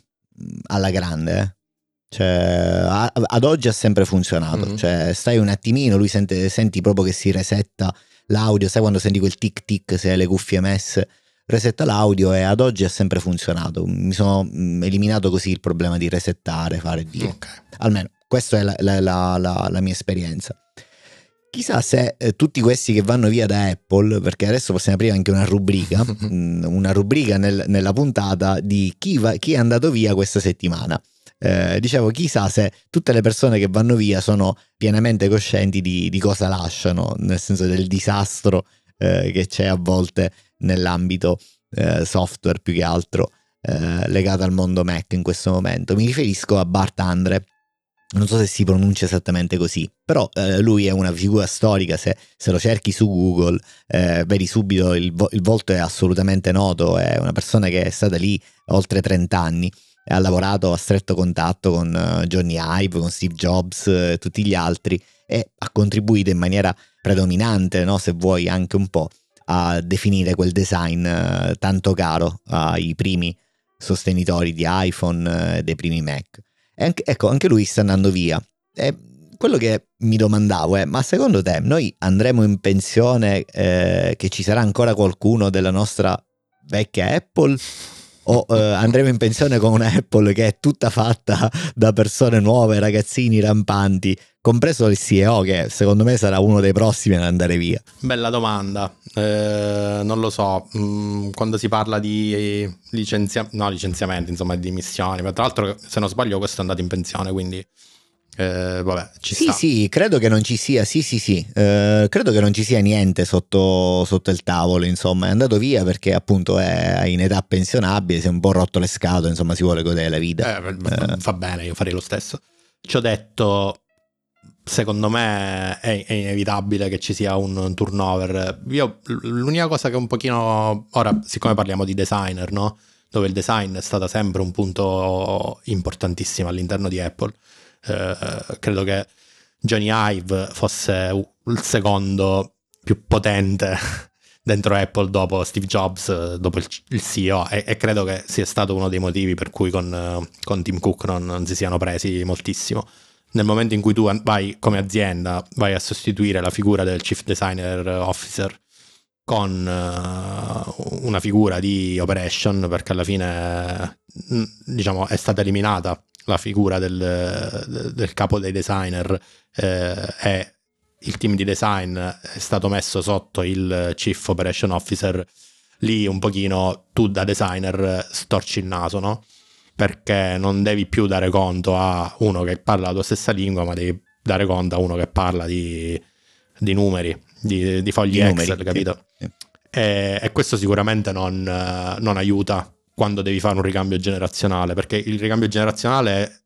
alla grande, eh. Cioè, ad oggi ha sempre funzionato. Mm-hmm. Cioè, stai un attimino, lui sente, senti proprio che si resetta l'audio, sai quando senti quel tic tic se hai le cuffie messe, resetta l'audio e ad oggi ha sempre funzionato. Mi sono mm, eliminato così il problema di resettare, fare di... Okay. Almeno questa è la, la, la, la, mia esperienza. Chissà se eh, tutti questi che vanno via da Apple, perché adesso possiamo aprire anche una rubrica, mm, una rubrica nel, nella puntata di chi, va, chi è andato via questa settimana. Eh, dicevo, chissà se tutte le persone che vanno via sono pienamente coscienti di, di cosa lasciano, nel senso del disastro eh, che c'è a volte nell'ambito eh, software più che altro eh, legato al mondo Mac in questo momento. Mi riferisco a Bart Andre. Non so se si pronuncia esattamente così, però eh, lui è una figura storica, se, se lo cerchi su Google eh, vedi subito il, vo- il volto è assolutamente noto, è una persona che è stata lì oltre 30 anni ha lavorato a stretto contatto con eh, Johnny Ive, con Steve Jobs e tutti gli altri e ha contribuito in maniera predominante, no, se vuoi anche un po', a definire quel design eh, tanto caro ai primi sostenitori di iPhone dei primi Mac. E anche, ecco, anche lui sta andando via. E quello che mi domandavo è, ma secondo te noi andremo in pensione, eh, che ci sarà ancora qualcuno della nostra vecchia Apple? O eh, andremo in pensione con una Apple che è tutta fatta da persone nuove, ragazzini rampanti, compreso il CEO che secondo me sarà uno dei prossimi ad andare via? Bella domanda, eh, non lo so, mm, quando si parla di licenzia- no, licenziamenti, insomma di dimissioni, ma tra l'altro se non sbaglio questo è andato in pensione, quindi eh, vabbè, ci sì, sta. sì, credo che non ci sia, sì, sì, sì, eh, credo che non ci sia niente sotto, sotto, il tavolo, insomma, è andato via perché appunto è in età pensionabile, si è un po' rotto le scatole, insomma, si vuole godere la vita. Eh, eh. fa bene, io farei lo stesso. Ci ho detto, secondo me è, è, inevitabile che ci sia un turnover. Io, l'unica cosa che un pochino, ora, siccome parliamo di designer, no? Dove il design è stato sempre un punto importantissimo all'interno di Apple credo che Johnny Ive fosse il secondo più potente dentro Apple dopo Steve Jobs, dopo il, il CEO e, e, credo che sia stato uno dei motivi per cui con, con Tim Cook non, non, si siano presi moltissimo. Nel momento in cui tu vai come azienda, vai a sostituire la figura del Chief Designer Officer con uh, una figura di operation, perché alla fine diciamo, è stata eliminata la figura del, del capo dei designer eh, è il team di design è stato messo sotto il Chief Operation Officer, lì un pochino tu da designer storci il naso, no? Perché non devi più dare conto a uno che parla la tua stessa lingua, ma devi dare conto a uno che parla di, di numeri, di, di fogli di Excel, numeri, capito? Sì. E, e, questo sicuramente non, non aiuta quando devi fare un ricambio generazionale, perché il ricambio generazionale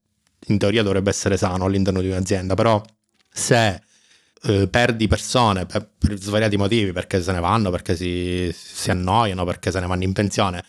in teoria dovrebbe essere sano all'interno di un'azienda, però se eh, perdi persone per, per, svariati motivi, perché se ne vanno, perché si, si, annoiano, perché se ne vanno in pensione,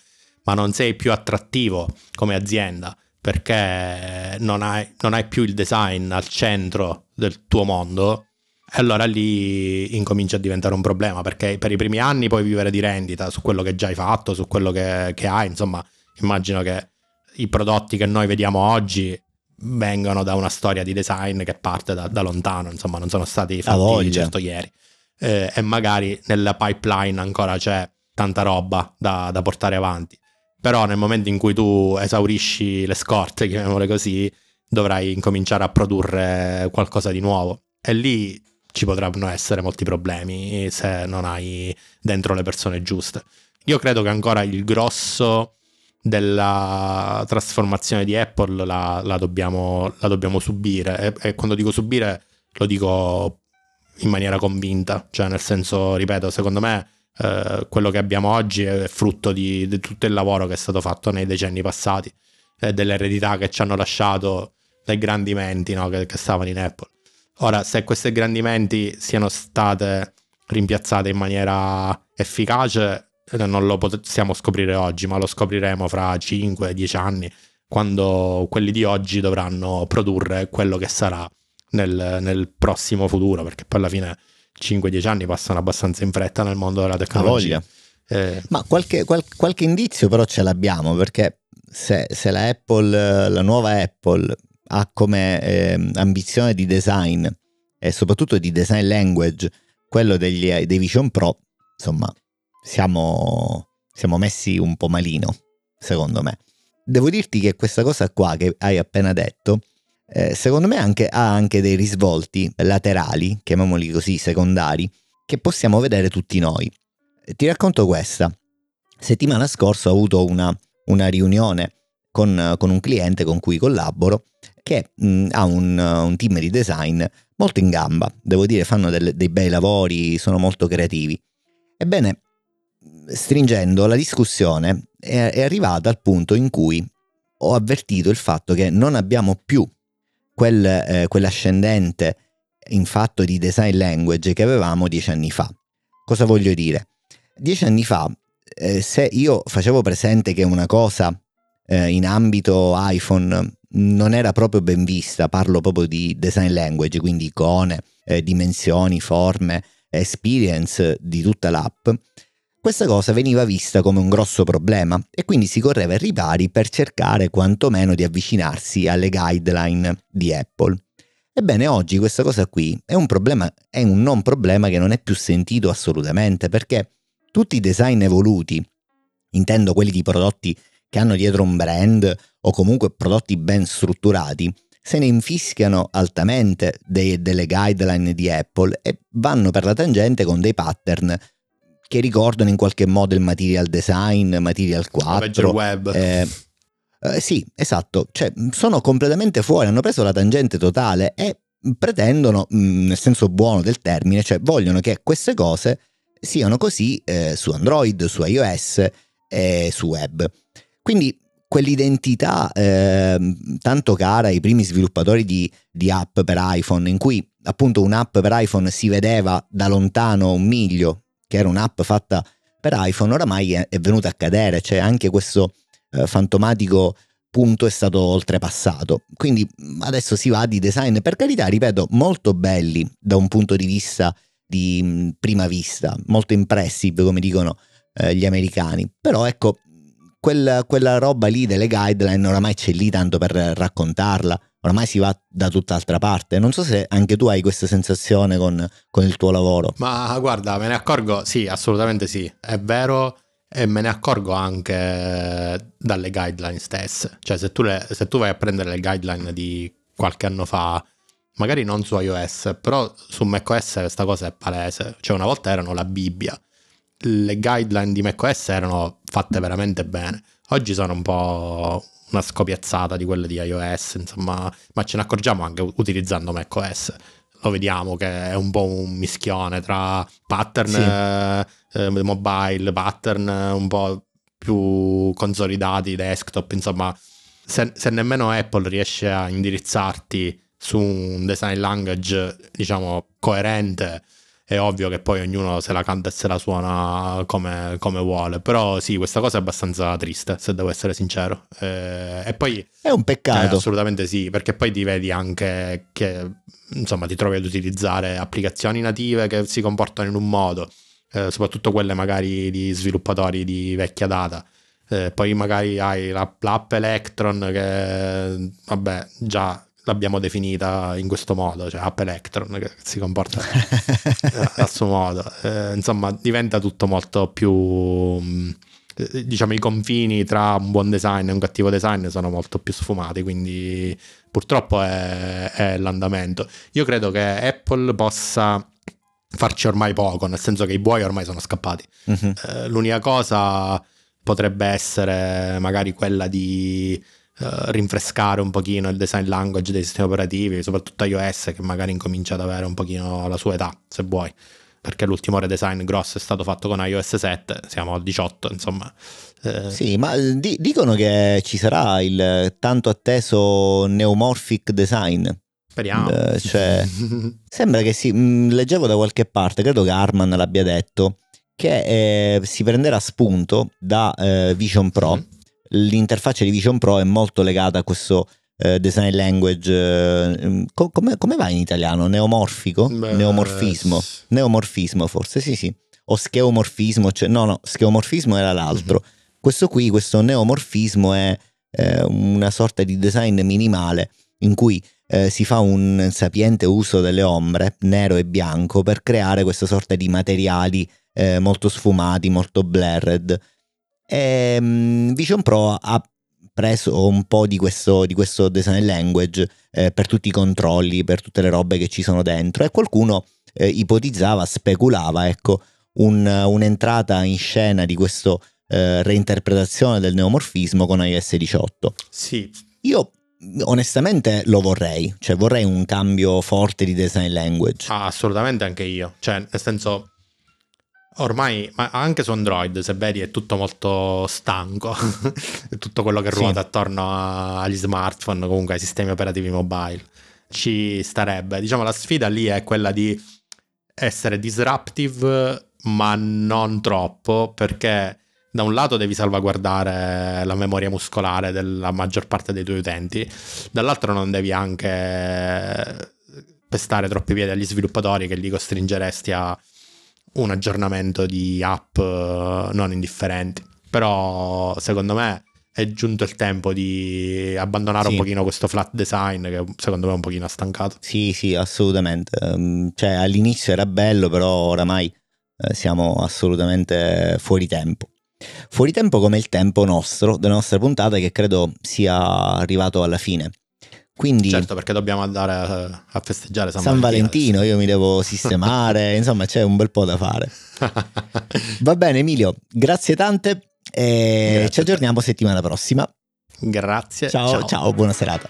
ma non sei più attrattivo come azienda perché non hai, non hai più il design al centro del tuo mondo, allora lì incomincia a diventare un problema perché per i primi anni puoi vivere di rendita su quello che già hai fatto, su quello che, che hai, insomma immagino che i prodotti che noi vediamo oggi vengono da una storia di design che parte da, da lontano, insomma, non sono stati fatti certo ieri. Eh, e magari nella pipeline ancora c'è tanta roba da, da, portare avanti. Però nel momento in cui tu esaurisci le scorte, chiamiamole così, dovrai incominciare a produrre qualcosa di nuovo. E lì ci potranno essere molti problemi se non hai dentro le persone giuste. Io credo che ancora il grosso della trasformazione di Apple la, la, dobbiamo, la dobbiamo, subire e, e, quando dico subire lo dico in maniera convinta, cioè nel senso, ripeto, secondo me eh, quello che abbiamo oggi è frutto di, di, tutto il lavoro che è stato fatto nei decenni passati e dell'eredità che ci hanno lasciato dai grandi menti no, che, che stavano in Apple. Ora, se queste grandi menti siano state rimpiazzate in maniera efficace, non lo possiamo scoprire oggi, ma lo scopriremo fra 5-10 anni, quando quelli di oggi dovranno produrre quello che sarà nel, nel prossimo futuro, perché poi alla fine 5-10 anni passano abbastanza in fretta nel mondo della tecnologia. Eh. Ma qualche, qual, qualche, indizio però ce l'abbiamo, perché se, se la Apple, la nuova Apple ha come eh, ambizione di design e soprattutto di design language quello degli, dei Vision Pro, insomma, siamo, siamo messi un po' malino, secondo me. Devo dirti che questa cosa qua che hai appena detto, eh, secondo me anche, ha anche dei risvolti laterali, chiamiamoli così, secondari, che possiamo vedere tutti noi. Ti racconto questa. Settimana scorsa ho avuto una, una riunione con, con, un cliente con cui collaboro che mh, ha un, un, team di design molto in gamba, devo dire, fanno del, dei bei lavori, sono molto creativi. Ebbene, stringendo la discussione è, è arrivata al punto in cui ho avvertito il fatto che non abbiamo più quel, eh, quell'ascendente in fatto di design language che avevamo dieci anni fa. Cosa voglio dire? Dieci anni fa, eh, se io facevo presente che una cosa eh, in ambito iPhone non era proprio ben vista, parlo proprio di design language, quindi icone, eh, dimensioni, forme, experience di tutta l'app, questa cosa veniva vista come un grosso problema e quindi si correva ai ripari per cercare quantomeno di avvicinarsi alle guideline di Apple. Ebbene, oggi questa cosa qui è un problema, è un non problema che non è più sentito assolutamente perché tutti i design evoluti, intendo quelli di prodotti che hanno dietro un brand o comunque prodotti ben strutturati, se ne infischiano altamente dei, delle guideline di Apple e vanno per la tangente con dei pattern che ricordano in qualche modo il material design, material 4. web. Eh, eh, sì, esatto, cioè, sono completamente fuori, hanno preso la tangente totale e pretendono, mh, nel senso buono del termine, cioè vogliono che queste cose siano così eh, su Android, su iOS e su web. Quindi quell'identità eh, tanto cara ai primi sviluppatori di, di, app per iPhone, in cui appunto un'app per iPhone si vedeva da lontano un miglio che era un'app fatta per iPhone, oramai è, è venuta a cadere, cioè anche questo eh, fantomatico punto è stato oltrepassato. Quindi adesso si va di design, per carità, ripeto, molto belli da un punto di vista di mh, prima vista, molto impressive, come dicono eh, gli americani. Però ecco, quella, quella roba lì delle guideline oramai c'è lì tanto per raccontarla, oramai si va da tutt'altra parte. Non so se anche tu hai questa sensazione con, con, il tuo lavoro. Ma guarda, me ne accorgo, sì, assolutamente sì, è vero e me ne accorgo anche dalle guideline stesse. Cioè se tu, le, se tu vai a prendere le guideline di qualche anno fa magari non su iOS, però su macOS questa cosa è palese. Cioè una volta erano la Bibbia, le guideline di macOS erano fatte veramente bene. Oggi sono un po' una scopiazzata di quelle di iOS, insomma, ma ce ne accorgiamo anche utilizzando macOS. Lo vediamo che è un po' un mischione tra pattern sì. eh, eh mobile, pattern un po' più consolidati, desktop, insomma, se, se nemmeno Apple riesce a indirizzarti su un design language, diciamo, coerente, è ovvio che poi ognuno se la canta e se la suona come, come vuole. Però sì, questa cosa è abbastanza triste, se devo essere sincero. Eh, e poi... È un peccato. Eh, assolutamente sì, perché poi ti vedi anche che, insomma, ti trovi ad utilizzare applicazioni native che si comportano in un modo, eh, soprattutto quelle magari di sviluppatori di vecchia data. Eh, poi magari hai l'app Electron che, vabbè, già l'abbiamo definita in questo modo, cioè App Electron che si comporta a suo modo. Eh, insomma, diventa tutto molto più eh, diciamo i confini tra un buon design e un cattivo design sono molto più sfumati, quindi purtroppo è, è l'andamento. Io credo che Apple possa farci ormai poco, nel senso che i buoi ormai sono scappati. Uh-huh. Eh, l'unica cosa potrebbe essere magari quella di uh, rinfrescare un pochino il design language dei sistemi operativi, soprattutto iOS che magari incomincia ad avere un pochino la sua età, se vuoi. Perché l'ultimo redesign grosso è stato fatto con iOS 7, siamo al 18, insomma. Eh. Sì, ma eh, di- dicono che ci sarà il tanto atteso neomorphic design. Speriamo. Eh, cioè, sembra che si. Mh, leggevo da qualche parte, credo che Arman l'abbia detto, che eh, si prenderà spunto da eh, Vision Pro. Mm l'interfaccia di Vision Pro è molto legata a questo eh, design language. Eh, co- come, come, va in italiano? Neomorfico? Beh, Neomorfismo? Neomorfismo forse, sì sì. O scheomorfismo, cioè, no no, scheomorfismo era l'altro. Mm-hmm. Questo qui, questo neomorfismo è eh, una sorta di design minimale in cui eh, si fa un sapiente uso delle ombre, nero e bianco, per creare questa sorta di materiali eh, molto sfumati, molto blurred e, um, Vision Pro ha preso un po' di questo, di questo design language eh, per tutti i controlli, per tutte le robe che ci sono dentro e qualcuno eh, ipotizzava, speculava, ecco, un, un'entrata in scena di questa eh, reinterpretazione del neomorfismo con iOS 18. Sì. Io onestamente lo vorrei, cioè vorrei un cambio forte di design language. Ah, assolutamente anche io, cioè nel senso Ormai, ma anche su Android, se vedi, è tutto molto stanco. tutto quello che ruota sì. attorno agli smartphone, comunque ai sistemi operativi mobile. Ci starebbe. Diciamo, la sfida lì è quella di essere disruptive, ma non troppo, perché da un lato devi salvaguardare la memoria muscolare della maggior parte dei tuoi utenti, dall'altro non devi anche pestare troppi piedi agli sviluppatori che li costringeresti a un aggiornamento di app eh, non indifferenti. Però secondo me è giunto il tempo di abbandonare sì. un pochino questo flat design che secondo me è un pochino stancato. Sì, sì, assolutamente. Ehm, cioè all'inizio era bello, però oramai eh, siamo assolutamente fuori tempo. Fuori tempo come il tempo nostro, delle nostre puntate, che credo sia arrivato alla fine. Quindi, certo, perché dobbiamo andare a, a festeggiare San, San Valentino. Valentino. io mi devo sistemare, insomma c'è un bel po' da fare. Va bene Emilio, grazie tante e grazie ci aggiorniamo settimana prossima. Grazie. Ciao, ciao, ciao buona serata.